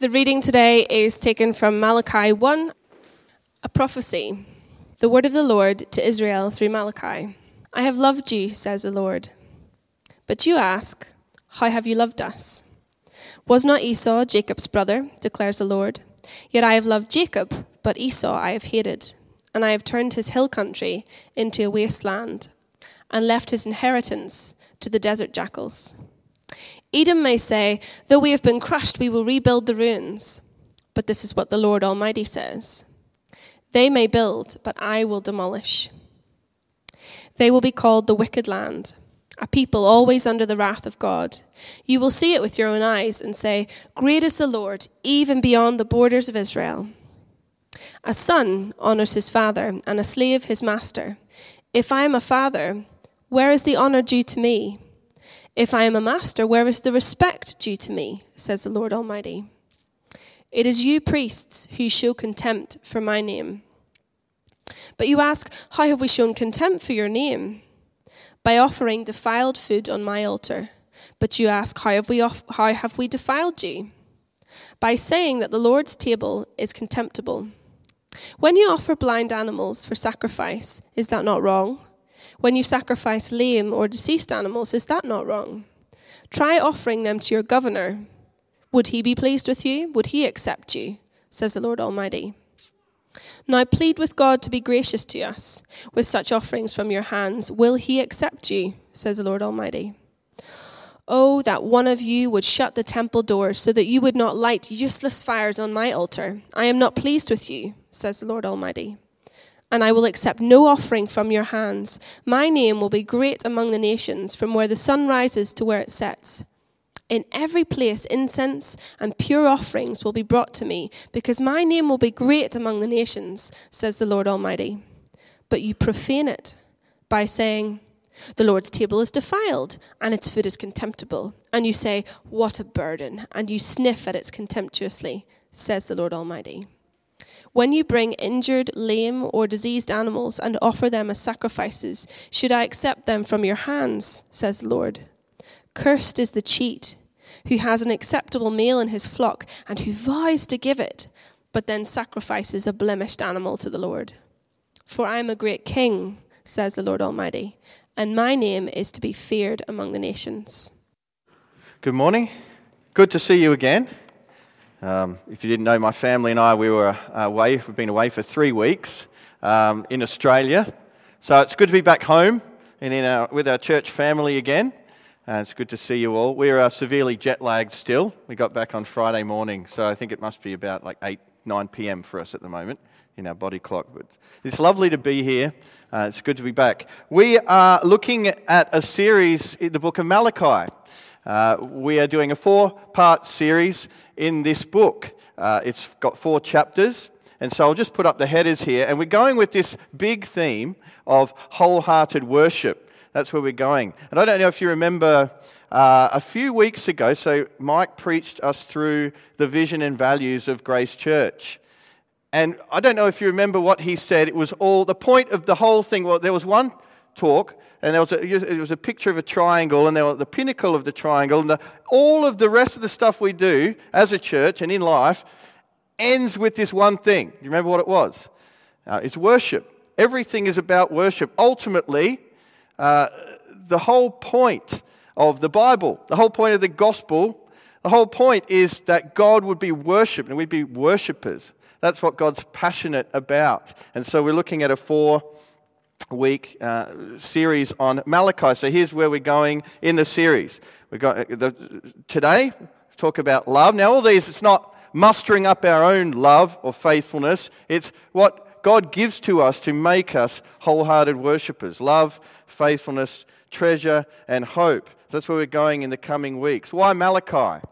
The reading today is taken from Malachi 1, a prophecy, the word of the Lord to Israel through Malachi. I have loved you, says the Lord. But you ask, How have you loved us? Was not Esau Jacob's brother, declares the Lord? Yet I have loved Jacob, but Esau I have hated, and I have turned his hill country into a waste land, and left his inheritance to the desert jackals. Edom may say, Though we have been crushed, we will rebuild the ruins. But this is what the Lord Almighty says They may build, but I will demolish. They will be called the wicked land, a people always under the wrath of God. You will see it with your own eyes and say, Great is the Lord, even beyond the borders of Israel. A son honors his father, and a slave his master. If I am a father, where is the honor due to me? If I am a master, where is the respect due to me? says the Lord Almighty. It is you, priests, who show contempt for my name. But you ask, How have we shown contempt for your name? By offering defiled food on my altar. But you ask, How have we, off- how have we defiled you? By saying that the Lord's table is contemptible. When you offer blind animals for sacrifice, is that not wrong? When you sacrifice lame or deceased animals, is that not wrong? Try offering them to your governor. Would he be pleased with you? Would he accept you? Says the Lord Almighty. Now plead with God to be gracious to us. With such offerings from your hands, will he accept you? Says the Lord Almighty. Oh, that one of you would shut the temple doors so that you would not light useless fires on my altar. I am not pleased with you, says the Lord Almighty and I will accept no offering from your hands. My name will be great among the nations, from where the sun rises to where it sets. In every place, incense and pure offerings will be brought to me, because my name will be great among the nations, says the Lord Almighty. But you profane it by saying, The Lord's table is defiled, and its food is contemptible. And you say, What a burden! And you sniff at it contemptuously, says the Lord Almighty. When you bring injured, lame, or diseased animals and offer them as sacrifices, should I accept them from your hands? says the Lord. Cursed is the cheat who has an acceptable meal in his flock and who vows to give it, but then sacrifices a blemished animal to the Lord. For I am a great king, says the Lord Almighty, and my name is to be feared among the nations. Good morning. Good to see you again. Um, if you didn't know, my family and I, we were away, we've been away for three weeks um, in Australia. So it's good to be back home and in our, with our church family again. Uh, it's good to see you all. We're uh, severely jet lagged still. We got back on Friday morning, so I think it must be about like 8, 9 p.m. for us at the moment in our body clock. But it's lovely to be here. Uh, it's good to be back. We are looking at a series in the book of Malachi. Uh, we are doing a four part series in this book. Uh, it's got four chapters, and so I'll just put up the headers here. And we're going with this big theme of wholehearted worship. That's where we're going. And I don't know if you remember uh, a few weeks ago, so Mike preached us through the vision and values of Grace Church. And I don't know if you remember what he said. It was all the point of the whole thing. Well, there was one talk and there was a, it was a picture of a triangle, and there was the pinnacle of the triangle, and the, all of the rest of the stuff we do as a church and in life ends with this one thing. Do you remember what it was? Uh, it's worship. Everything is about worship. Ultimately, uh, the whole point of the Bible, the whole point of the gospel, the whole point is that God would be worshipped and we'd be worshippers. That's what God's passionate about. And so we're looking at a four week uh, series on Malachi. So here's where we're going in the series. We got uh, the, today talk about love. Now all these, it's not mustering up our own love or faithfulness. It's what God gives to us to make us wholehearted worshippers. Love, faithfulness, treasure, and hope. That's where we're going in the coming weeks. Why Malachi?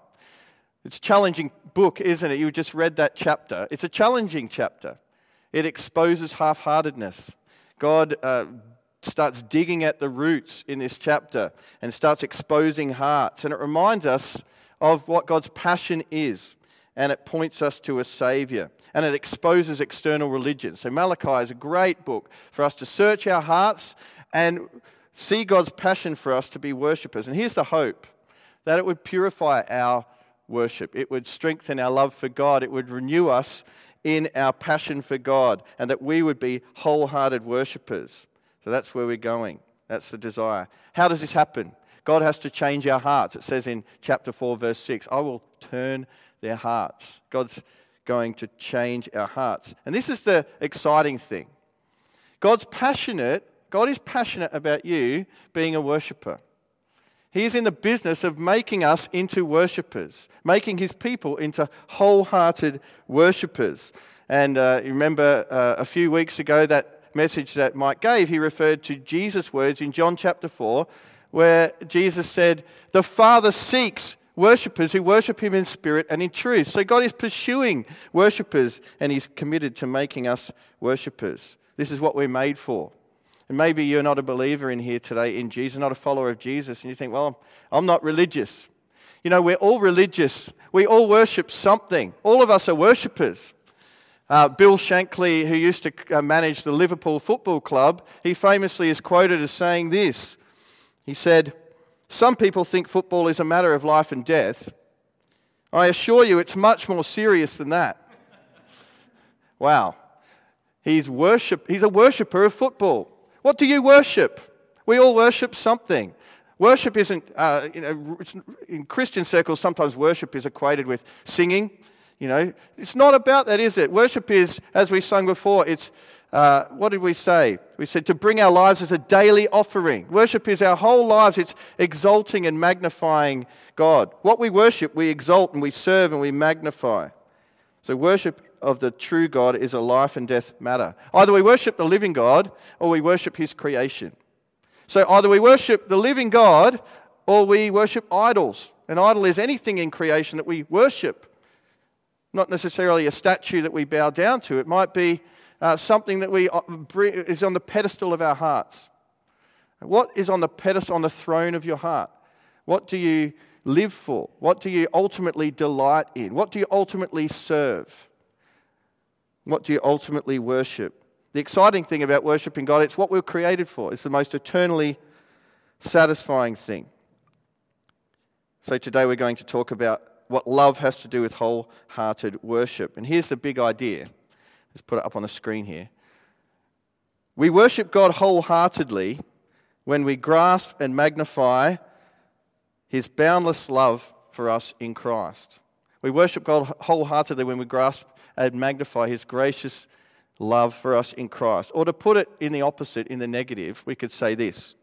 It's a challenging book, isn't it? You just read that chapter. It's a challenging chapter. It exposes half heartedness. God uh, starts digging at the roots in this chapter and starts exposing hearts. And it reminds us of what God's passion is. And it points us to a Savior. And it exposes external religion. So Malachi is a great book for us to search our hearts and see God's passion for us to be worshippers. And here's the hope that it would purify our worship. It would strengthen our love for God. It would renew us in our passion for God, and that we would be wholehearted worshippers. So that's where we're going. That's the desire. How does this happen? God has to change our hearts. It says in chapter 4, verse 6, I will turn their hearts. God's going to change our hearts. And this is the exciting thing. God's passionate, God is passionate about you being a worshiper. He is in the business of making us into worshippers, making his people into wholehearted worshippers. And uh, remember uh, a few weeks ago that message that Mike gave, he referred to Jesus' words in John chapter 4, where Jesus said, The Father seeks worshippers who worship him in spirit and in truth. So God is pursuing worshippers and he's committed to making us worshippers. This is what we're made for. And maybe you're not a believer in here today in Jesus, not a follower of Jesus, and you think, well, I'm not religious. You know, we're all religious. We all worship something. All of us are worshippers. Uh, Bill Shankly, who used to uh, manage the Liverpool Football Club, he famously is quoted as saying this. He said, Some people think football is a matter of life and death. I assure you, it's much more serious than that. wow. He's, worship, he's a worshipper of football. What do you worship? We all worship something. Worship isn't, uh, you know, in Christian circles, sometimes worship is equated with singing. You know, it's not about that, is it? Worship is, as we sung before, it's, uh, what did we say? We said to bring our lives as a daily offering. Worship is our whole lives, it's exalting and magnifying God. What we worship, we exalt and we serve and we magnify. So, worship of the true God is a life and death matter. Either we worship the living God or we worship his creation. So either we worship the living God or we worship idols. An idol is anything in creation that we worship, not necessarily a statue that we bow down to. It might be uh, something that we uh, is on the pedestal of our hearts. What is on the pedestal, on the throne of your heart? What do you live for? What do you ultimately delight in? What do you ultimately serve? What do you ultimately worship? The exciting thing about worshiping God, it's what we're created for. It's the most eternally satisfying thing. So today we're going to talk about what love has to do with wholehearted worship. And here's the big idea. Let's put it up on the screen here. We worship God wholeheartedly when we grasp and magnify his boundless love for us in Christ. We worship God wholeheartedly when we grasp and magnify his gracious love for us in Christ. Or to put it in the opposite, in the negative, we could say this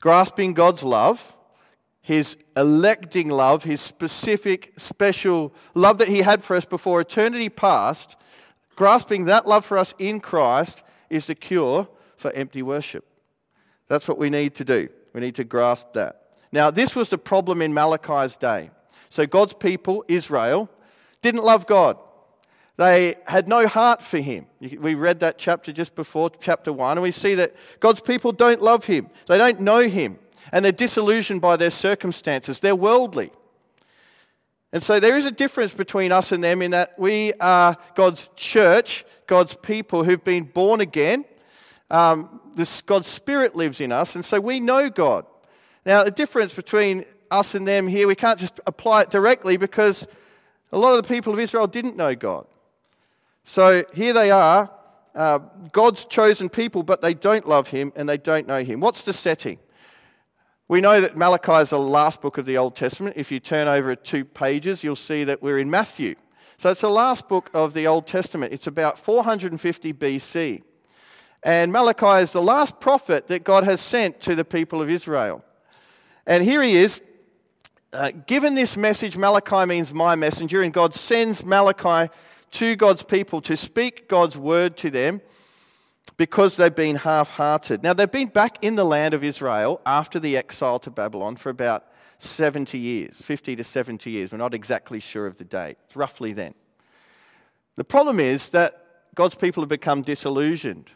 grasping God's love, his electing love, his specific, special love that he had for us before eternity past, grasping that love for us in Christ is the cure for empty worship. That's what we need to do. We need to grasp that. Now, this was the problem in Malachi's day. So, God's people, Israel, didn't love God. They had no heart for him. We read that chapter just before, chapter 1, and we see that God's people don't love him. They don't know him, and they're disillusioned by their circumstances. They're worldly. And so there is a difference between us and them in that we are God's church, God's people who've been born again. Um, this, God's Spirit lives in us, and so we know God. Now, the difference between us and them here, we can't just apply it directly because a lot of the people of Israel didn't know God. So here they are, uh, God's chosen people, but they don't love Him and they don't know Him. What's the setting? We know that Malachi is the last book of the Old Testament. If you turn over two pages, you'll see that we're in Matthew. So it's the last book of the Old Testament. It's about 450 BC. And Malachi is the last prophet that God has sent to the people of Israel. And here he is. Uh, given this message, Malachi means my messenger, and God sends Malachi to God's people to speak God's word to them because they've been half hearted. Now, they've been back in the land of Israel after the exile to Babylon for about 70 years, 50 to 70 years. We're not exactly sure of the date, it's roughly then. The problem is that God's people have become disillusioned.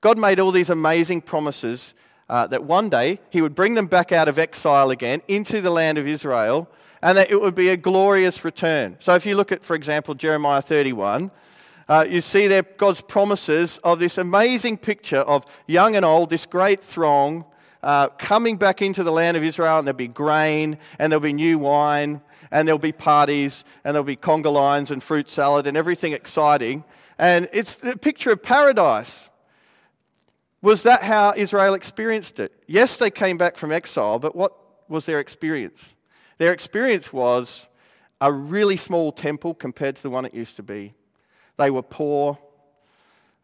God made all these amazing promises uh, that one day he would bring them back out of exile again into the land of Israel and that it would be a glorious return. So if you look at, for example, Jeremiah 31, uh, you see there God's promises of this amazing picture of young and old, this great throng uh, coming back into the land of Israel, and there'll be grain and there'll be new wine. and there'll be parties, and there'll be conga lines and fruit salad and everything exciting. And it's a picture of paradise. Was that how Israel experienced it? Yes, they came back from exile, but what was their experience? Their experience was a really small temple compared to the one it used to be. They were poor,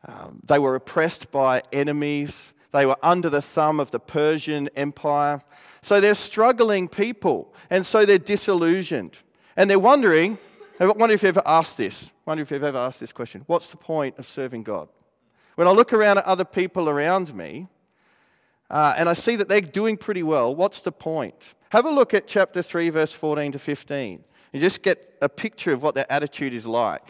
um, they were oppressed by enemies, they were under the thumb of the Persian Empire. So they're struggling people, and so they're disillusioned. And they're wondering, I wonder if you've ever asked this. I wonder if you've ever asked this question. What's the point of serving God? When I look around at other people around me uh, and I see that they're doing pretty well, what's the point? Have a look at chapter 3, verse 14 to 15, and just get a picture of what their attitude is like.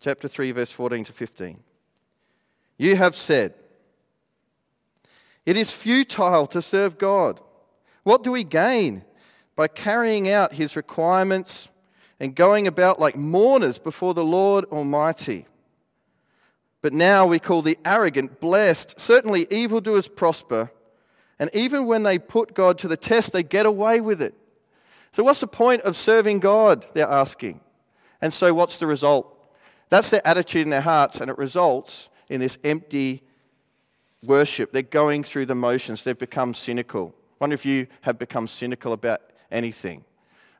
Chapter 3, verse 14 to 15. You have said, It is futile to serve God. What do we gain by carrying out his requirements and going about like mourners before the Lord Almighty. But now we call the arrogant blessed. Certainly, evildoers prosper. And even when they put God to the test, they get away with it. So, what's the point of serving God? They're asking. And so, what's the result? That's their attitude in their hearts, and it results in this empty worship. They're going through the motions, they've become cynical. I wonder if you have become cynical about anything.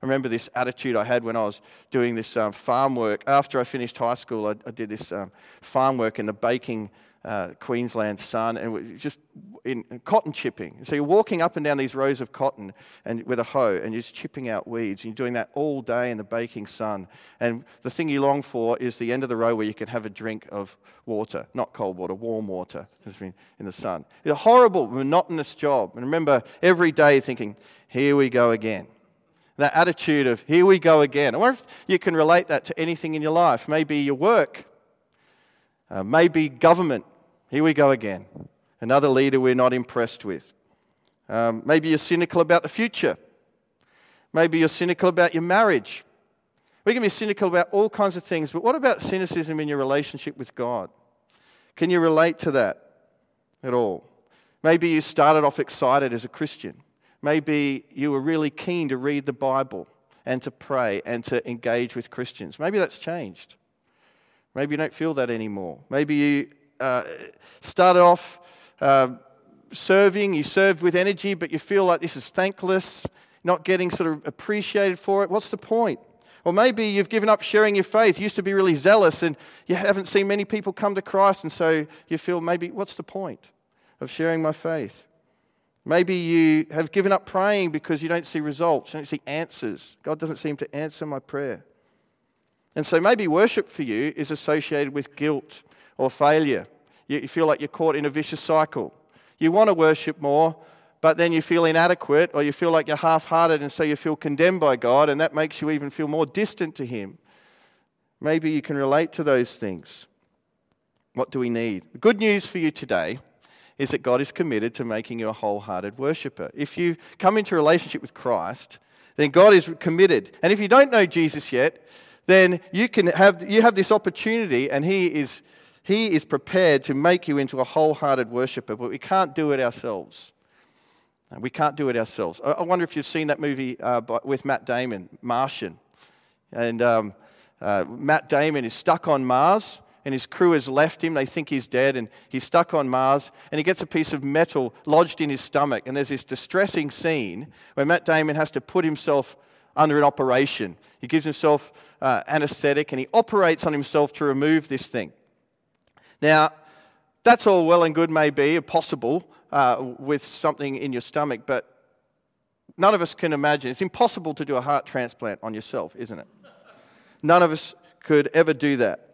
I remember this attitude I had when I was doing this um, farm work. After I finished high school, I, I did this um, farm work in the baking uh, Queensland sun and just in, in cotton chipping. So you're walking up and down these rows of cotton and with a hoe and you're just chipping out weeds. And you're doing that all day in the baking sun. And the thing you long for is the end of the row where you can have a drink of water, not cold water, warm water, in the sun. It's a horrible, monotonous job. And remember every day thinking, here we go again that attitude of, here we go again. I wonder if you can relate that to anything in your life. Maybe your work, uh, maybe government. Here we go again. Another leader we're not impressed with. Um, maybe you're cynical about the future. Maybe you're cynical about your marriage. We can be cynical about all kinds of things, but what about cynicism in your relationship with God? Can you relate to that at all? Maybe you started off excited as a Christian. Maybe you were really keen to read the Bible and to pray and to engage with Christians. Maybe that's changed. Maybe you don't feel that anymore. Maybe you uh, started off uh, serving, you served with energy, but you feel like this is thankless, not getting sort of appreciated for it. What's the point? Or maybe you've given up sharing your faith. You used to be really zealous and you haven't seen many people come to Christ, and so you feel maybe, what's the point of sharing my faith? Maybe you have given up praying because you don't see results, you don't see answers. God doesn't seem to answer my prayer. And so maybe worship for you is associated with guilt or failure. You feel like you're caught in a vicious cycle. You want to worship more, but then you feel inadequate or you feel like you're half hearted and so you feel condemned by God, and that makes you even feel more distant to Him. Maybe you can relate to those things. What do we need? Good news for you today is that God is committed to making you a wholehearted worshiper. If you come into a relationship with Christ, then God is committed. And if you don't know Jesus yet, then you can have you have this opportunity and he is he is prepared to make you into a wholehearted worshiper, but we can't do it ourselves. We can't do it ourselves. I wonder if you've seen that movie uh, with Matt Damon, Martian. And um, uh, Matt Damon is stuck on Mars, and his crew has left him. They think he's dead, and he's stuck on Mars. And he gets a piece of metal lodged in his stomach. And there's this distressing scene where Matt Damon has to put himself under an operation. He gives himself uh, anesthetic and he operates on himself to remove this thing. Now, that's all well and good, maybe, possible uh, with something in your stomach, but none of us can imagine. It's impossible to do a heart transplant on yourself, isn't it? None of us could ever do that.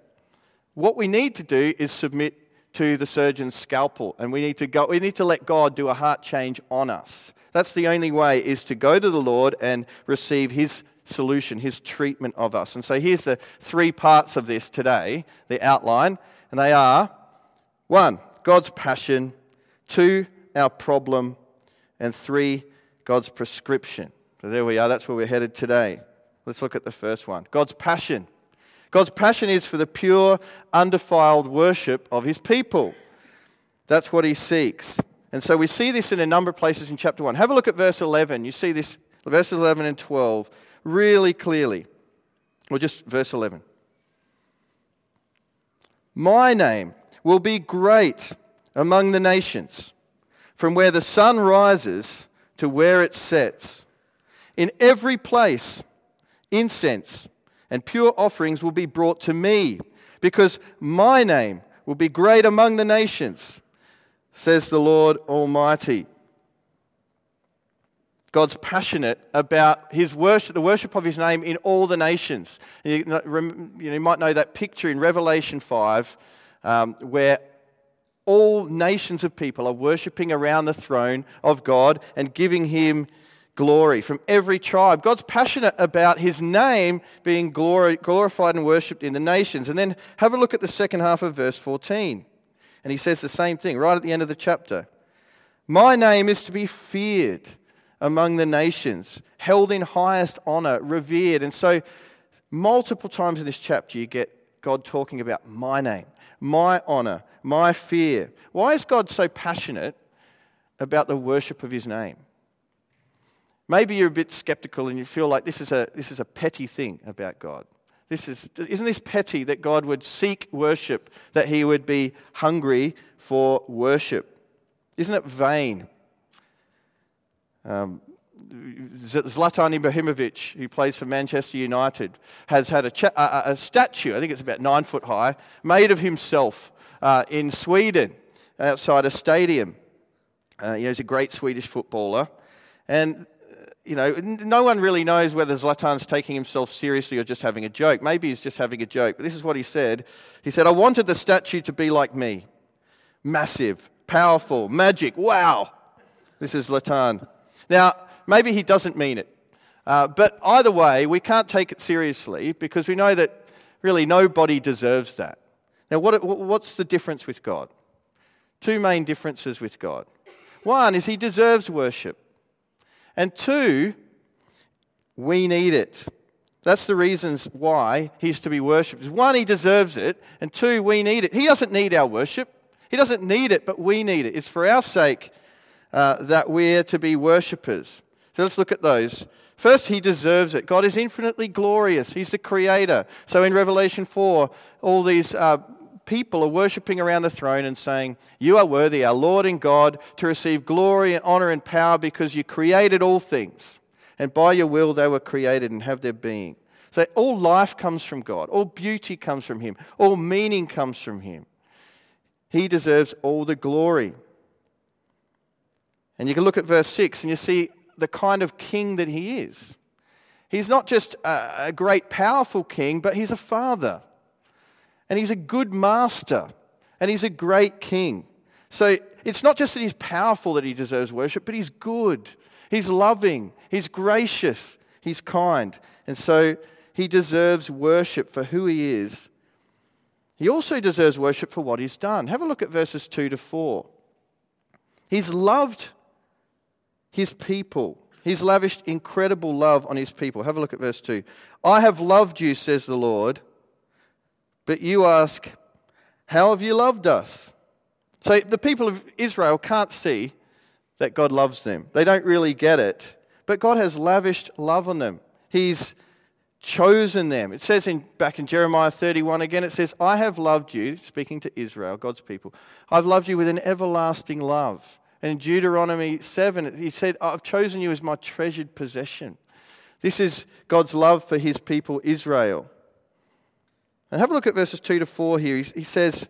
What we need to do is submit to the surgeon's scalpel, and we need to go. We need to let God do a heart change on us. That's the only way is to go to the Lord and receive His solution, His treatment of us. And so here's the three parts of this today, the outline, and they are one, God's passion, two, our problem, and three, God's prescription. So there we are. That's where we're headed today. Let's look at the first one God's passion. God's passion is for the pure, undefiled worship of his people. That's what he seeks. And so we see this in a number of places in chapter 1. Have a look at verse 11. You see this, verses 11 and 12, really clearly. Or just verse 11. My name will be great among the nations, from where the sun rises to where it sets. In every place, incense and pure offerings will be brought to me, because my name will be great among the nations, says the Lord Almighty. God's passionate about his worship, the worship of his name in all the nations. You, might know that picture in Revelation 5 um, where all nations of people are worshipping around the throne of God and giving him glory from every tribe. God's passionate about his name being glorified and worshipped in the nations. And then have a look at the second half of verse 14. And he says the same thing right at the end of the chapter. My name is to be feared among the nations, held in highest honor, revered. And so, multiple times in this chapter, you get God talking about my name, my honor, my fear. Why is God so passionate about the worship of his name? Maybe you're a bit skeptical and you feel like this is a, this is a petty thing about God. This is, isn't this petty that God would seek worship, that he would be hungry for worship? Isn't it vain? Um, Zlatan Ibrahimovic, who plays for Manchester United, has had a, cha- a, a, statue, I think it's about nine foot high, made of himself uh, in Sweden outside a stadium. Uh, you know, he's a great Swedish footballer. And, you know, no one really knows whether Zlatan's taking himself seriously or just having a joke. Maybe he's just having a joke. But this is what he said He said, I wanted the statue to be like me massive, powerful, magic. Wow. This is Zlatan. Now, maybe he doesn't mean it. Uh, but either way, we can't take it seriously because we know that really nobody deserves that. Now, what, what's the difference with God? Two main differences with God. One is he deserves worship. And two, we need it. That's the reasons why he's to be worshipped. One, he deserves it. And two, we need it. He doesn't need our worship. He doesn't need it, but we need it. It's for our sake uh, that we're to be worshippers. So let's look at those. First, he deserves it. God is infinitely glorious. He's the creator. So in Revelation 4, all these uh, people are worshipping around the throne and saying, You are worthy, our Lord and God, to receive glory and honor and power because you created all things. And by your will they were created and have their being. So all life comes from God, all beauty comes from Him, all meaning comes from Him. He deserves all the glory. And you can look at verse 6 and you see the kind of king that he is. He's not just a, a great, powerful king, but he's a father. And he's a good master. And he's a great king. So it's not just that he's powerful that he deserves worship, but he's good. He's loving. He's gracious. He's kind. And so he deserves worship for who he is. He also deserves worship for what he's done. Have a look at verses 2 to 4. He's loved his people. He's lavished incredible love on his people. Have a look at verse 2. I have loved you, says the Lord, but you ask, How have you loved us? So the people of Israel can't see that God loves them. They don't really get it. But God has lavished love on them. He's chosen them. It says in, back in Jeremiah 31 again, it says, I have loved you, speaking to Israel, God's people. I've loved you with an everlasting love. And in Deuteronomy 7, he said, I've chosen you as my treasured possession. This is God's love for his people, Israel. And have a look at verses 2 to 4 here. He, he says,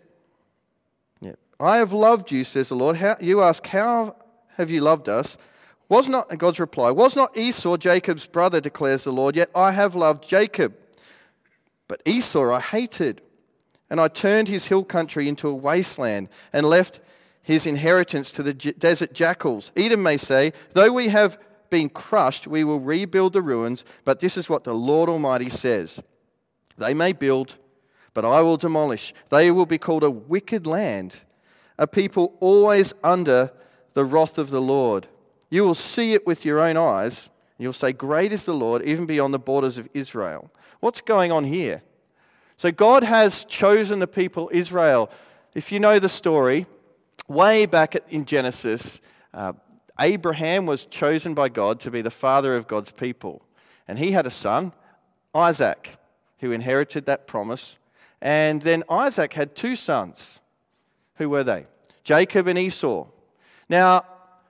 yeah, I have loved you, says the Lord. How, you ask, How have you loved us? Was not, God's reply, was not Esau Jacob's brother, declares the Lord, yet I have loved Jacob. But Esau I hated, and I turned his hill country into a wasteland and left his inheritance to the desert jackals. Edom may say, Though we have been crushed, we will rebuild the ruins, but this is what the Lord Almighty says They may build, but I will demolish. They will be called a wicked land, a people always under the wrath of the Lord. You will see it with your own eyes, you'll say, Great is the Lord, even beyond the borders of Israel. What's going on here? So, God has chosen the people Israel. If you know the story, way back in Genesis, uh, Abraham was chosen by God to be the father of God's people. And he had a son, Isaac, who inherited that promise. And then Isaac had two sons. Who were they? Jacob and Esau. Now,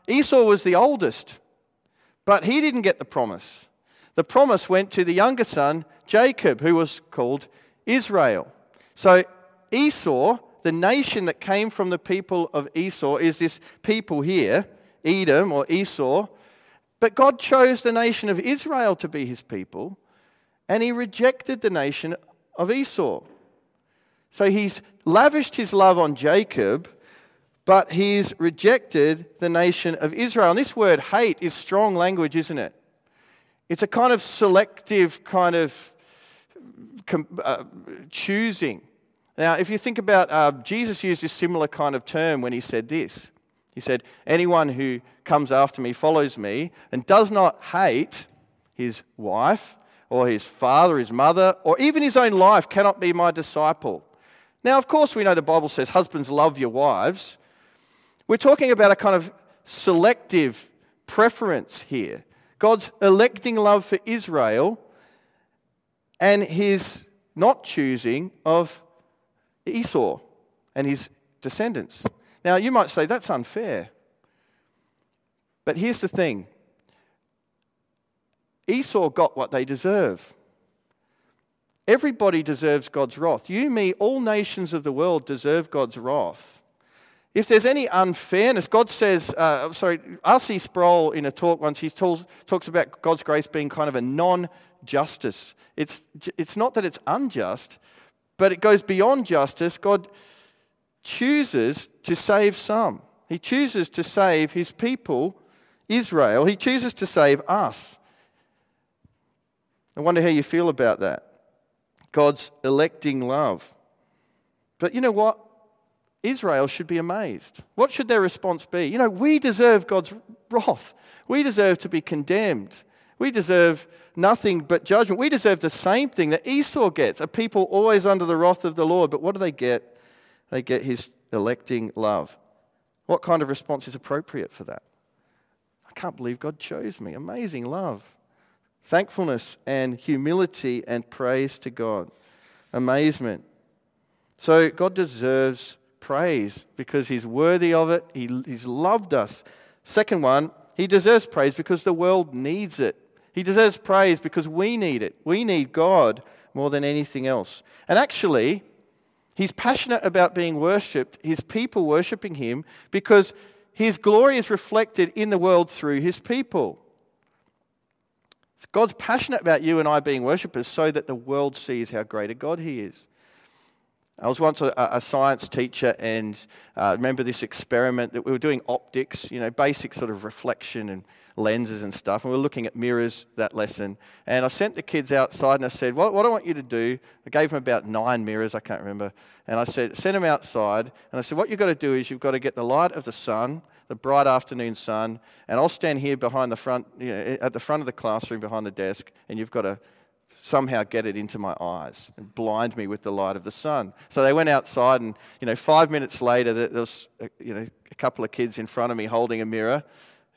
Esau was the oldest, but he didn't get the promise. The promise went to the younger son, Jacob, who was called Israel. So Esau, the nation that came from the people of Esau, is this people here, Edom or Esau. But God chose the nation of Israel to be his people, and he rejected the nation of Esau. So he's lavished his love on Jacob, but he's rejected the nation of Israel. And this word hate is strong language, isn't it? It's a kind of selective kind of uh, choosing. Now, if you think about uh, Jesus used this similar kind of term when he said this. He said, Anyone who comes after me follows me and does not hate his wife or his father, his mother, or even his own life cannot be my disciple. Now, of course, we know the Bible says, Husbands, love your wives. We're talking about a kind of selective preference here. God's electing love for Israel and his not choosing of Esau and his descendants. Now, you might say that's unfair. But here's the thing Esau got what they deserve. Everybody deserves God's wrath. You, me, all nations of the world deserve God's wrath. If there's any unfairness, God says, uh, sorry, R.C. Sproul in a talk once, he talks, talks about God's grace being kind of a non justice. It's, it's not that it's unjust, but it goes beyond justice. God chooses to save some, He chooses to save His people, Israel. He chooses to save us. I wonder how you feel about that. God's electing love. But you know what? Israel should be amazed. What should their response be? You know, we deserve God's wrath. We deserve to be condemned. We deserve nothing but judgment. We deserve the same thing that Esau gets a people always under the wrath of the Lord. But what do they get? They get his electing love. What kind of response is appropriate for that? I can't believe God chose me. Amazing love. Thankfulness and humility and praise to God. Amazement. So God deserves praise because He's worthy of it. He, he's loved us. Second one, He deserves praise because the world needs it. He deserves praise because we need it. We need God more than anything else. And actually, He's passionate about being worshipped, His people worshipping Him, because His glory is reflected in the world through His people. God's passionate about you and I being worshippers so that the world sees how great a God He is. I was once a, a science teacher, and uh, remember this experiment that we were doing optics, you know, basic sort of reflection and lenses and stuff. And we were looking at mirrors that lesson. And I sent the kids outside and I said, what, what I want you to do, I gave them about nine mirrors, I can't remember. And I said, send them outside. And I said, what you've got to do is you've got to get the light of the sun, the bright afternoon sun, and I'll stand here behind the front, you know, eh, at the front of the classroom behind the desk, and you've got to somehow get it into my eyes and blind me with the light of the sun. So they went outside, and you know, five minutes later, there was eh, you know a couple of kids in front of me holding a mirror,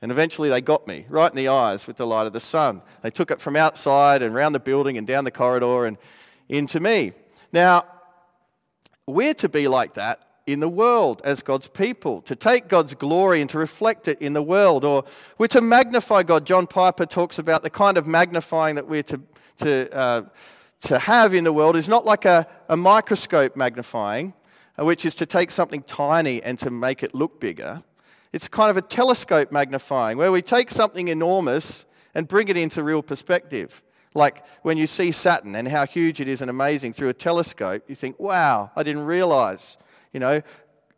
and eventually they got me right in the eyes with the light of the sun. They took it from outside and around the building and down the corridor and into me. Now, we're to be like that in the world as God's people, to take God's glory and to reflect it in the world. Or we're to magnify God. John Piper talks about the kind of magnifying that we're to to, uh, to have in the world is not like a, a microscope magnifying, uh, which is to take something tiny and to make it look bigger. It's kind of a telescope magnifying, where we take something enormous and bring it into real perspective. Like when you see Saturn and how huge it is and amazing through a telescope, you think, wow, I didn't realize. You know,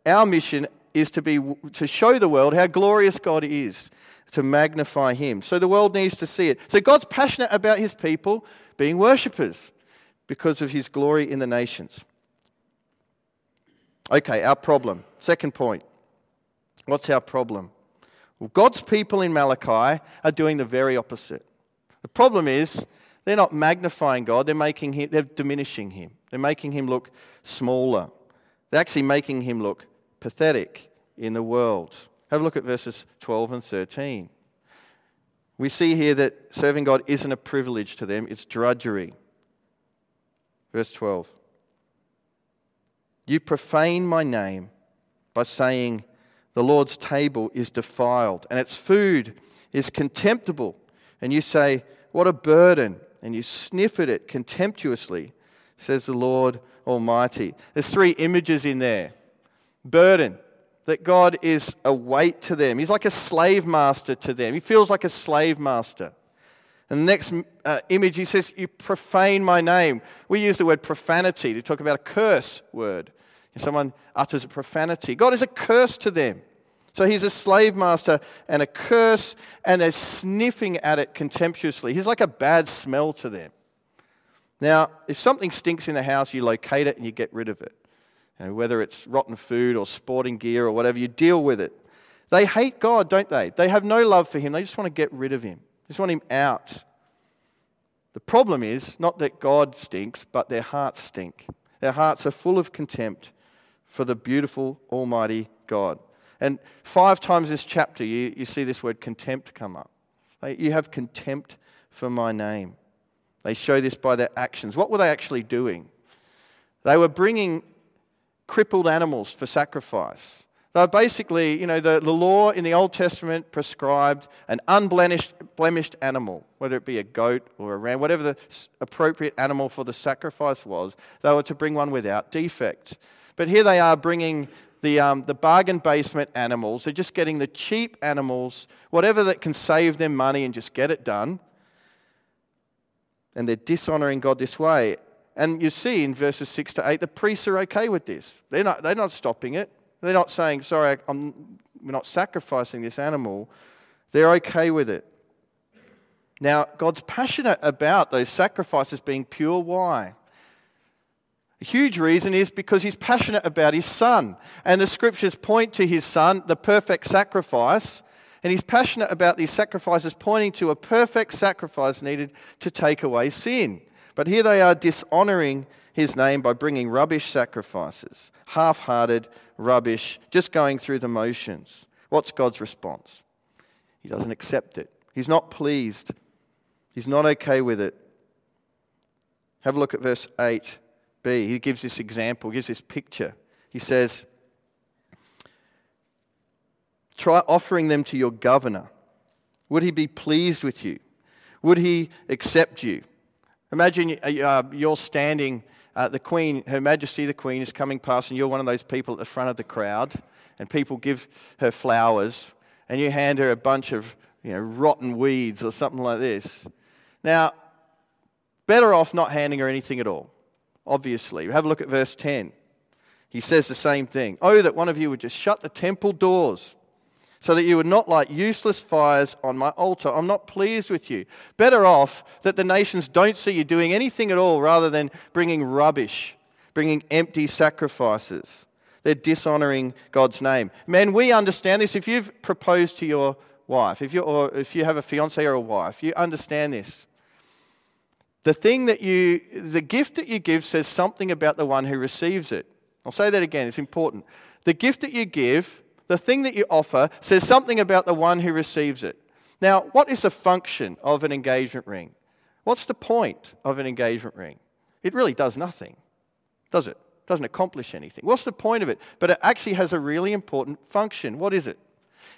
our mission is to, be, to show the world how glorious God is to magnify him. So the world needs to see it. So God's passionate about his people being worshippers because of his glory in the nations. Okay, our problem. Second point. What's our problem? Well, God's people in Malachi are doing the very opposite. The problem is they're not magnifying God, they're making him they're diminishing him. They're making him look smaller. They're actually making him look pathetic in the world. Have a look at verses 12 and 13. We see here that serving God isn't a privilege to them, it's drudgery. Verse 12 You profane my name by saying, The Lord's table is defiled, and its food is contemptible. And you say, What a burden! And you sniff at it contemptuously, says the Lord Almighty. There's three images in there burden, that God is a weight to them. He's like a slave master to them. He feels like a slave master. And the next uh, image, he says, You profane my name. We use the word profanity to talk about a curse word. If someone utters a profanity, God is a curse to them. So he's a slave master and a curse, and they're sniffing at it contemptuously. He's like a bad smell to them. Now, if something stinks in the house, you locate it and you get rid of it. You know, whether it's rotten food or sporting gear or whatever, you deal with it. They hate God, don't they? They have no love for Him. They just want to get rid of Him, they just want Him out. The problem is not that God stinks, but their hearts stink. Their hearts are full of contempt for the beautiful, almighty God. And five times this chapter, you, you see this word contempt come up. You have contempt for my name. They show this by their actions. What were they actually doing? They were bringing crippled animals for sacrifice. They were basically, you know, the, the law in the Old Testament prescribed an unblemished blemished animal, whether it be a goat or a ram, whatever the appropriate animal for the sacrifice was, they were to bring one without defect. But here they are bringing the, um, the bargain basement animals. They're just getting the cheap animals, whatever that can save them money and just get it done. And they're dishonoring God this way. And you see in verses 6 to 8, the priests are okay with this. They're not, they're not stopping it. They're not saying, sorry, I'm, we're not sacrificing this animal. They're okay with it. Now, God's passionate about those sacrifices being pure. Why? A huge reason is because he's passionate about his son. And the scriptures point to his son, the perfect sacrifice. And he's passionate about these sacrifices, pointing to a perfect sacrifice needed to take away sin. But here they are dishonoring his name by bringing rubbish sacrifices, half hearted rubbish, just going through the motions. What's God's response? He doesn't accept it. He's not pleased. He's not okay with it. Have a look at verse 8b. He gives this example, gives this picture. He says, Try offering them to your governor. Would he be pleased with you? Would he accept you? Imagine uh, uh, you're standing, uh, the Queen, Her Majesty the Queen is coming past, and you're one of those people at the front of the crowd, and people give her flowers, and you hand her a bunch of you know, rotten weeds or something like this. Now, better off not handing her anything at all, obviously. Have a look at verse 10. He says the same thing. Oh, that one of you would just shut the temple doors so that you would not light useless fires on my altar. I'm not pleased with you. Better off that the nations don't see you doing anything at all rather than bringing rubbish, bringing empty sacrifices. They're dishonoring God's name. Men, we understand this. If you've proposed to your wife, if, you or if you have a fiance or a wife, you understand this. The thing that you, the gift that you give says something about the one who receives it. I'll say that again, it's important. The gift that you give the thing that you offer says something about the one who receives it. Now, what is the function of an engagement ring? What's the point of an engagement ring? It really does nothing, does it? Doesn't accomplish anything. What's the point of it? But it actually has a really important function. What is it?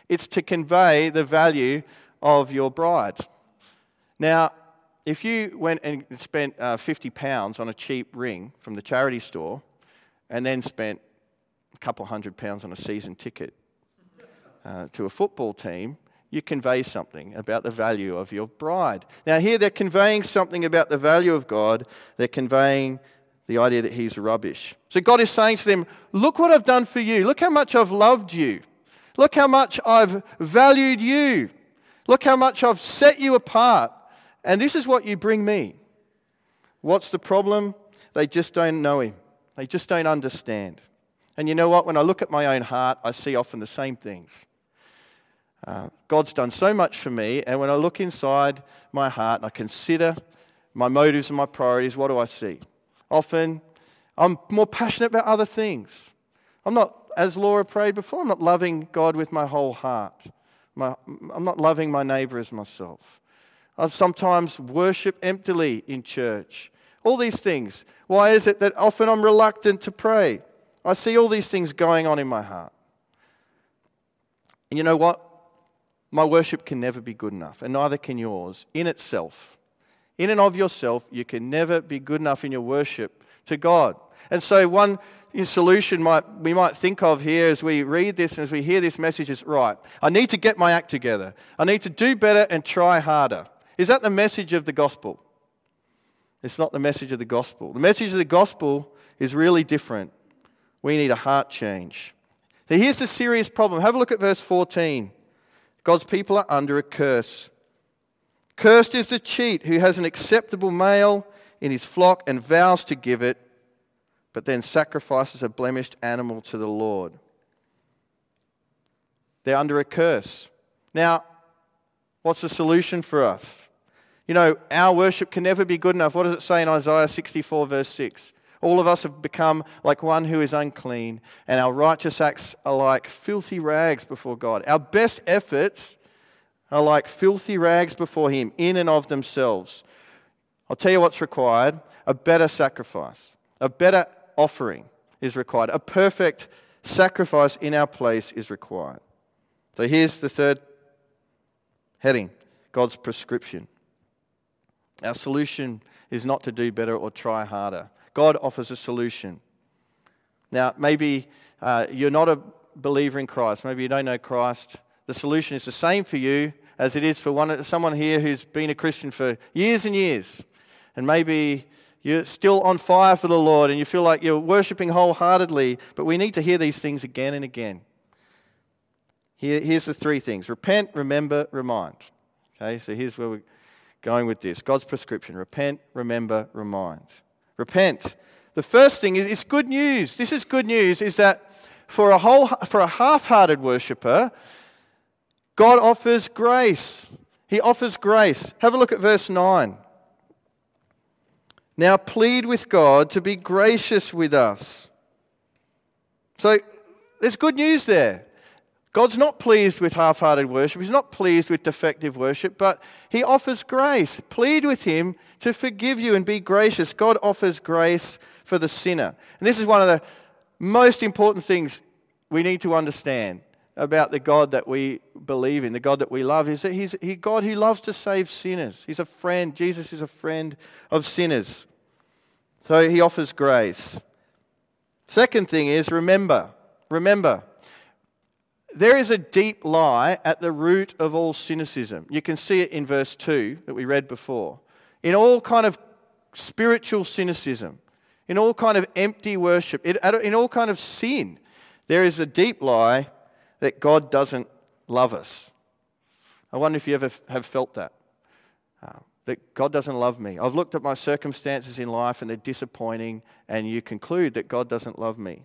It's to convey the value of your bride. Now, if you went and spent uh, 50 pounds on a cheap ring from the charity store and then spent a couple hundred pounds on a season ticket, uh, to a football team, you convey something about the value of your bride. Now, here they're conveying something about the value of God. They're conveying the idea that He's rubbish. So, God is saying to them, Look what I've done for you. Look how much I've loved you. Look how much I've valued you. Look how much I've set you apart. And this is what you bring me. What's the problem? They just don't know Him, they just don't understand. And you know what? When I look at my own heart, I see often the same things. Uh, God's done so much for me, and when I look inside my heart and I consider my motives and my priorities, what do I see? Often, I'm more passionate about other things. I'm not as Laura prayed before, I'm not loving God with my whole heart. My, I'm not loving my neighbor as myself. I sometimes worship emptily in church. All these things. Why is it that often I'm reluctant to pray? I see all these things going on in my heart. And you know what? My worship can never be good enough, and neither can yours in itself. In and of yourself, you can never be good enough in your worship to God. And so, one solution might, we might think of here as we read this and as we hear this message is right, I need to get my act together. I need to do better and try harder. Is that the message of the gospel? It's not the message of the gospel. The message of the gospel is really different. We need a heart change. Now, here's the serious problem. Have a look at verse 14. God's people are under a curse. Cursed is the cheat who has an acceptable male in his flock and vows to give it, but then sacrifices a blemished animal to the Lord. They're under a curse. Now, what's the solution for us? You know, our worship can never be good enough. What does it say in Isaiah 64, verse 6? All of us have become like one who is unclean, and our righteous acts are like filthy rags before God. Our best efforts are like filthy rags before Him, in and of themselves. I'll tell you what's required a better sacrifice, a better offering is required, a perfect sacrifice in our place is required. So here's the third heading God's prescription. Our solution is not to do better or try harder. God offers a solution. Now, maybe uh, you're not a believer in Christ. Maybe you don't know Christ. The solution is the same for you as it is for one, someone here who's been a Christian for years and years. And maybe you're still on fire for the Lord and you feel like you're worshiping wholeheartedly, but we need to hear these things again and again. Here, here's the three things repent, remember, remind. Okay, so here's where we're going with this God's prescription repent, remember, remind. Repent. The first thing is good news. This is good news is that for a whole for a half-hearted worshiper, God offers grace. He offers grace. Have a look at verse 9. Now plead with God to be gracious with us. So there's good news there. God's not pleased with half hearted worship. He's not pleased with defective worship, but He offers grace. Plead with Him to forgive you and be gracious. God offers grace for the sinner. And this is one of the most important things we need to understand about the God that we believe in, the God that we love, is that He's a God who loves to save sinners. He's a friend. Jesus is a friend of sinners. So He offers grace. Second thing is remember. Remember. There is a deep lie at the root of all cynicism. You can see it in verse 2 that we read before. In all kind of spiritual cynicism, in all kind of empty worship, in all kind of sin, there is a deep lie that God doesn't love us. I wonder if you ever have felt that. Uh, that God doesn't love me. I've looked at my circumstances in life and they're disappointing, and you conclude that God doesn't love me.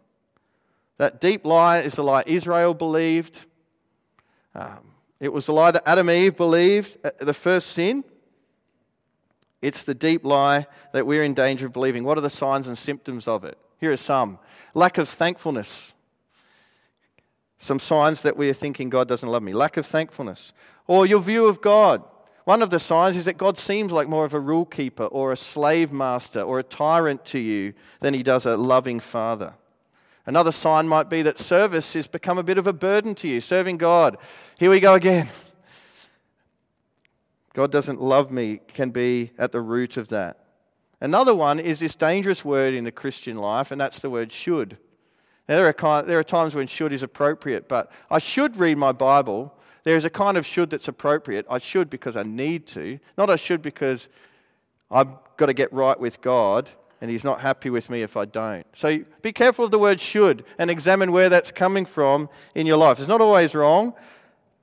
That deep lie is the lie Israel believed. Um, it was the lie that Adam and Eve believed, the first sin. It's the deep lie that we're in danger of believing. What are the signs and symptoms of it? Here are some lack of thankfulness. Some signs that we are thinking God doesn't love me. Lack of thankfulness. Or your view of God. One of the signs is that God seems like more of a rule keeper or a slave master or a tyrant to you than he does a loving father. Another sign might be that service has become a bit of a burden to you, serving God. Here we go again. God doesn't love me can be at the root of that. Another one is this dangerous word in the Christian life, and that's the word should. Now, there are, there are times when should is appropriate, but I should read my Bible. There is a kind of should that's appropriate. I should because I need to, not I should because I've got to get right with God and he's not happy with me if I don't. So be careful of the word should and examine where that's coming from in your life. It's not always wrong,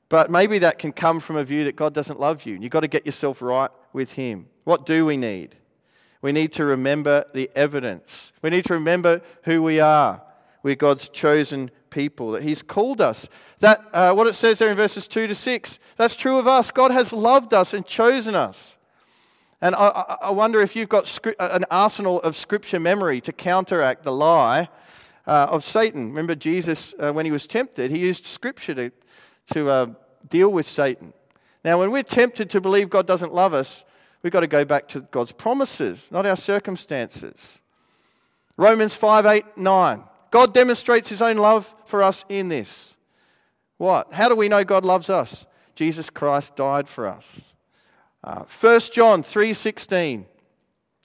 but maybe that can come from a view that God doesn't love you. You've got to get yourself right with him. What do we need? We need to remember the evidence. We need to remember who we are. We're God's chosen people, that He's called us. That, uh, what it says there in verses 2 to 6, that's true of us. God has loved us and chosen us. And I, I wonder if you've got an arsenal of scripture memory to counteract the lie uh, of Satan. Remember, Jesus, uh, when he was tempted, he used scripture to, to uh, deal with Satan. Now, when we're tempted to believe God doesn't love us, we've got to go back to God's promises, not our circumstances. Romans 5 8, 9. God demonstrates his own love for us in this. What? How do we know God loves us? Jesus Christ died for us. Uh, 1 John 3:16.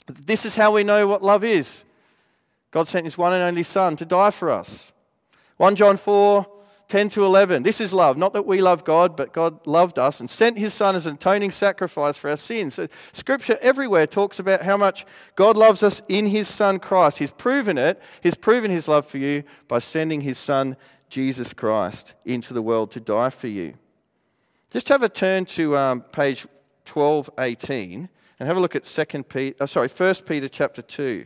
This is how we know what love is. God sent his one and only son to die for us. 1 John 4 10 to 11. This is love. Not that we love God, but God loved us and sent his Son as an atoning sacrifice for our sins. So scripture everywhere talks about how much God loves us in his Son Christ. He's proven it. He's proven his love for you by sending his Son, Jesus Christ, into the world to die for you. Just have a turn to um, page 1218 and have a look at 2 Peter, uh, sorry, 1 Peter chapter 2,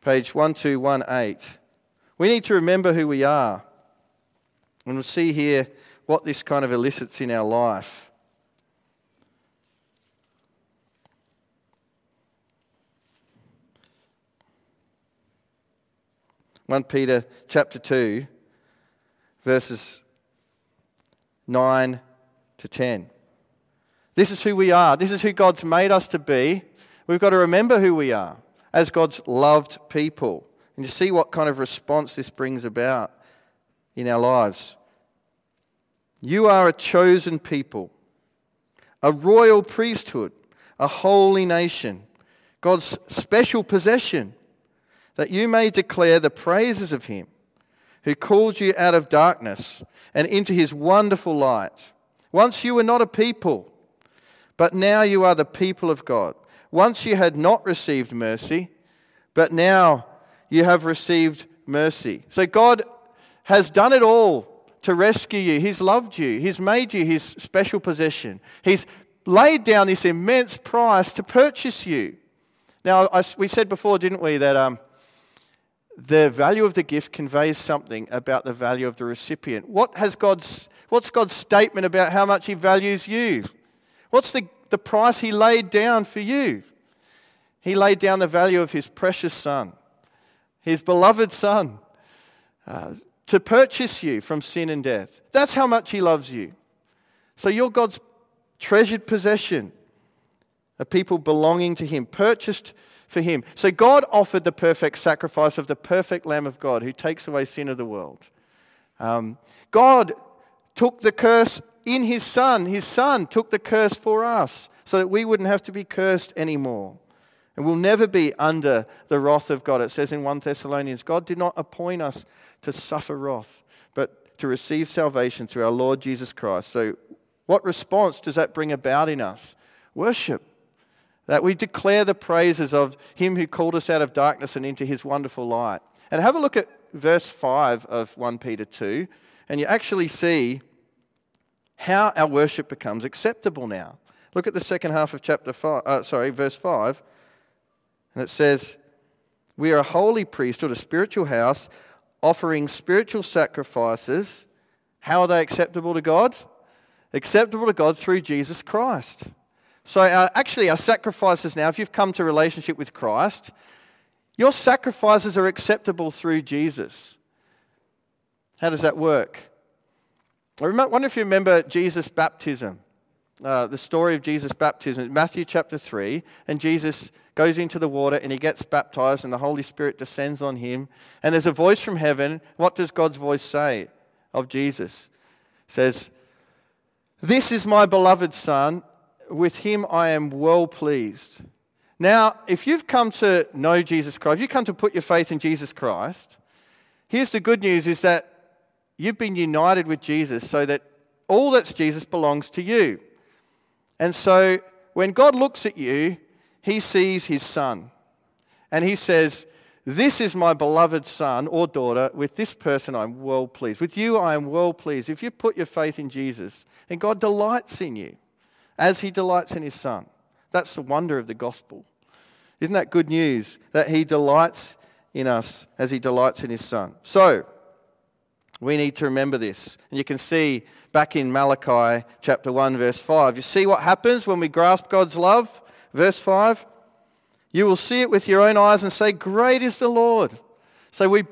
page 1218. We need to remember who we are. And we'll see here what this kind of elicits in our life. One Peter chapter two, verses nine to ten. This is who we are. This is who God's made us to be. We've got to remember who we are as God's loved people. And you see what kind of response this brings about in our lives. You are a chosen people, a royal priesthood, a holy nation, God's special possession, that you may declare the praises of Him who called you out of darkness and into His wonderful light. Once you were not a people, but now you are the people of God. Once you had not received mercy, but now you have received mercy. So God has done it all to rescue you. He's loved you. He's made you his special possession. He's laid down this immense price to purchase you. Now, I, we said before, didn't we, that um, the value of the gift conveys something about the value of the recipient. What has God's, what's God's statement about how much He values you? What's the, the price He laid down for you? He laid down the value of His precious Son, His beloved Son, uh, to purchase you from sin and death. That's how much He loves you. So you're God's treasured possession, a people belonging to Him, purchased for Him. So God offered the perfect sacrifice of the perfect Lamb of God who takes away sin of the world. Um, God took the curse in His Son. His Son took the curse for us so that we wouldn't have to be cursed anymore. And we'll never be under the wrath of God. It says in 1 Thessalonians God did not appoint us to suffer wrath, but to receive salvation through our Lord Jesus Christ. So, what response does that bring about in us? Worship. That we declare the praises of Him who called us out of darkness and into His wonderful light. And have a look at verse 5 of 1 Peter 2, and you actually see how our worship becomes acceptable now. Look at the second half of chapter 5, uh, sorry, verse 5. And it says, We are a holy priesthood, a spiritual house, offering spiritual sacrifices. How are they acceptable to God? Acceptable to God through Jesus Christ. So, our, actually, our sacrifices now, if you've come to relationship with Christ, your sacrifices are acceptable through Jesus. How does that work? I wonder if you remember Jesus' baptism, uh, the story of Jesus' baptism, Matthew chapter 3, and Jesus goes into the water and he gets baptized, and the Holy Spirit descends on him. And there's a voice from heaven. What does God's voice say of Jesus? It says, This is my beloved Son, with him I am well pleased. Now, if you've come to know Jesus Christ, if you've come to put your faith in Jesus Christ, here's the good news is that you've been united with Jesus so that all that's Jesus belongs to you. And so when God looks at you, he sees his son. And he says, This is my beloved son or daughter. With this person, I'm well pleased. With you, I am well pleased. If you put your faith in Jesus, then God delights in you as he delights in his son. That's the wonder of the gospel. Isn't that good news? That he delights in us as he delights in his son. So, we need to remember this. And you can see back in Malachi chapter 1, verse 5. You see what happens when we grasp God's love? Verse 5 You will see it with your own eyes and say, Great is the Lord. So we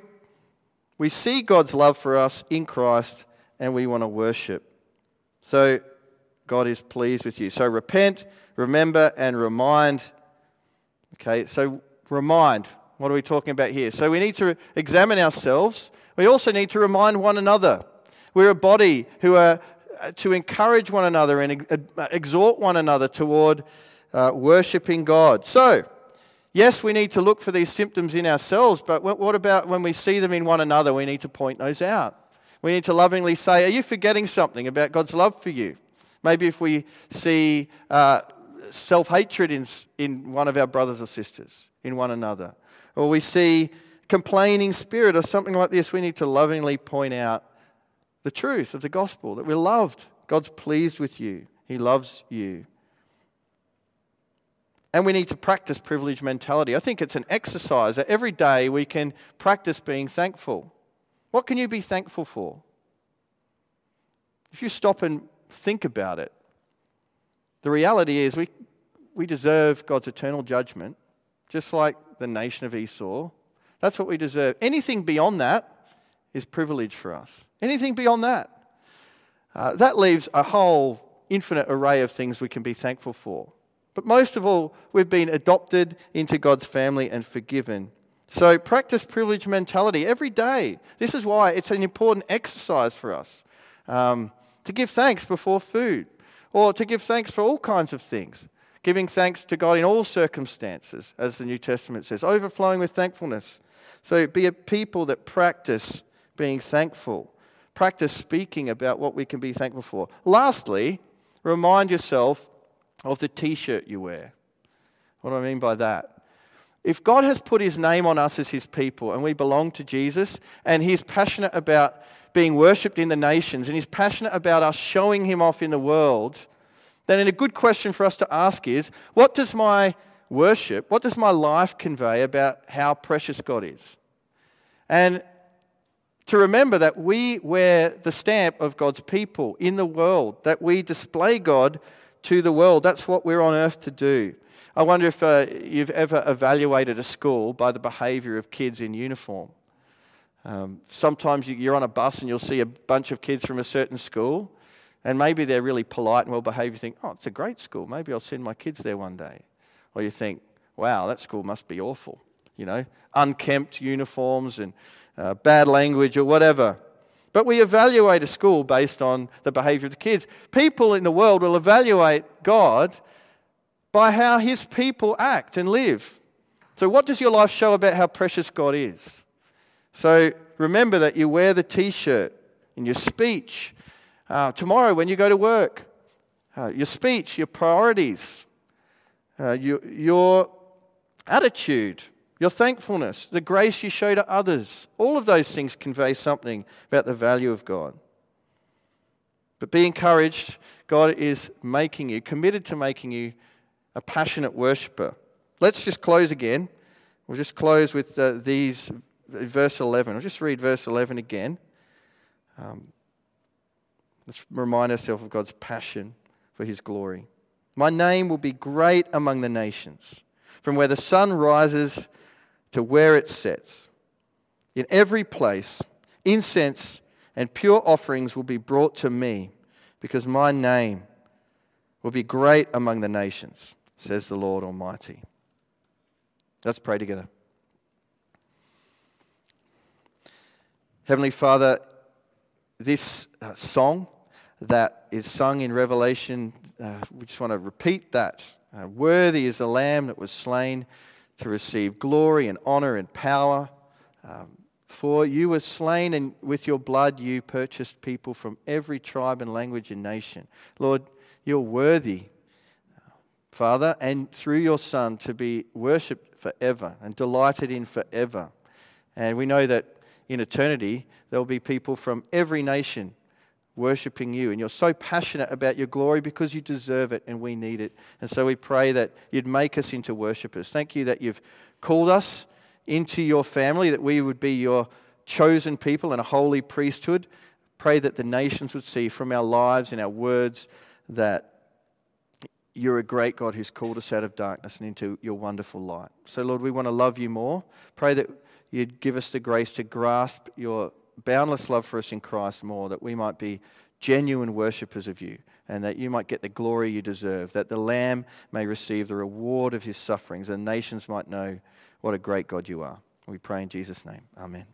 We see God's love for us in Christ and we want to worship. So God is pleased with you. So repent, remember, and remind. Okay, so remind. What are we talking about here? So we need to examine ourselves. We also need to remind one another. We're a body who are uh, to encourage one another and exhort one another toward uh, worshipping God. So, yes, we need to look for these symptoms in ourselves, but what about when we see them in one another? We need to point those out. We need to lovingly say, Are you forgetting something about God's love for you? Maybe if we see uh, self hatred in, in one of our brothers or sisters, in one another, or we see complaining spirit or something like this, we need to lovingly point out the truth of the gospel that we're loved. God's pleased with you, He loves you. And we need to practice privilege mentality. I think it's an exercise that every day we can practice being thankful. What can you be thankful for? If you stop and think about it, the reality is we, we deserve God's eternal judgment, just like the nation of Esau. That's what we deserve. Anything beyond that is privilege for us. Anything beyond that. Uh, that leaves a whole infinite array of things we can be thankful for. But most of all, we've been adopted into God's family and forgiven. So practice privilege mentality every day. This is why it's an important exercise for us um, to give thanks before food or to give thanks for all kinds of things. Giving thanks to God in all circumstances, as the New Testament says, overflowing with thankfulness. So be a people that practice being thankful. Practice speaking about what we can be thankful for. Lastly, remind yourself of the t shirt you wear. What do I mean by that? If God has put his name on us as his people and we belong to Jesus and he's passionate about being worshipped in the nations and he's passionate about us showing him off in the world, then a good question for us to ask is what does my worship, what does my life convey about how precious God is? And to remember that we wear the stamp of God's people in the world, that we display God to the world. That's what we're on earth to do. I wonder if uh, you've ever evaluated a school by the behavior of kids in uniform. Um, sometimes you're on a bus and you'll see a bunch of kids from a certain school, and maybe they're really polite and well behaved. You think, oh, it's a great school. Maybe I'll send my kids there one day. Or you think, wow, that school must be awful. You know, unkempt uniforms and uh, bad language or whatever. But we evaluate a school based on the behavior of the kids. People in the world will evaluate God by how his people act and live. So, what does your life show about how precious God is? So, remember that you wear the t shirt in your speech. Uh, tomorrow, when you go to work, uh, your speech, your priorities, uh, your, your attitude, your thankfulness, the grace you show to others. All of those things convey something about the value of God. But be encouraged. God is making you, committed to making you a passionate worshiper. Let's just close again. We'll just close with uh, these, verse 11. I'll just read verse 11 again. Um, let's remind ourselves of God's passion for his glory. My name will be great among the nations. From where the sun rises to where it sets. In every place, incense and pure offerings will be brought to me, because my name will be great among the nations, says the Lord Almighty. Let's pray together. Heavenly Father, this uh, song that is sung in Revelation, uh, we just want to repeat that. Uh, worthy is the Lamb that was slain to receive glory and honor and power. Um, for you were slain, and with your blood you purchased people from every tribe and language and nation. Lord, you're worthy, Father, and through your Son to be worshipped forever and delighted in forever. And we know that in eternity, there will be people from every nation worshiping you. And you're so passionate about your glory because you deserve it and we need it. And so we pray that you'd make us into worshippers. Thank you that you've called us into your family, that we would be your chosen people and a holy priesthood. Pray that the nations would see from our lives and our words that you're a great God who's called us out of darkness and into your wonderful light. So, Lord, we want to love you more. Pray that you'd give us the grace to grasp your boundless love for us in Christ more, that we might be genuine worshippers of you, and that you might get the glory you deserve, that the Lamb may receive the reward of his sufferings, and nations might know what a great God you are. We pray in Jesus' name. Amen.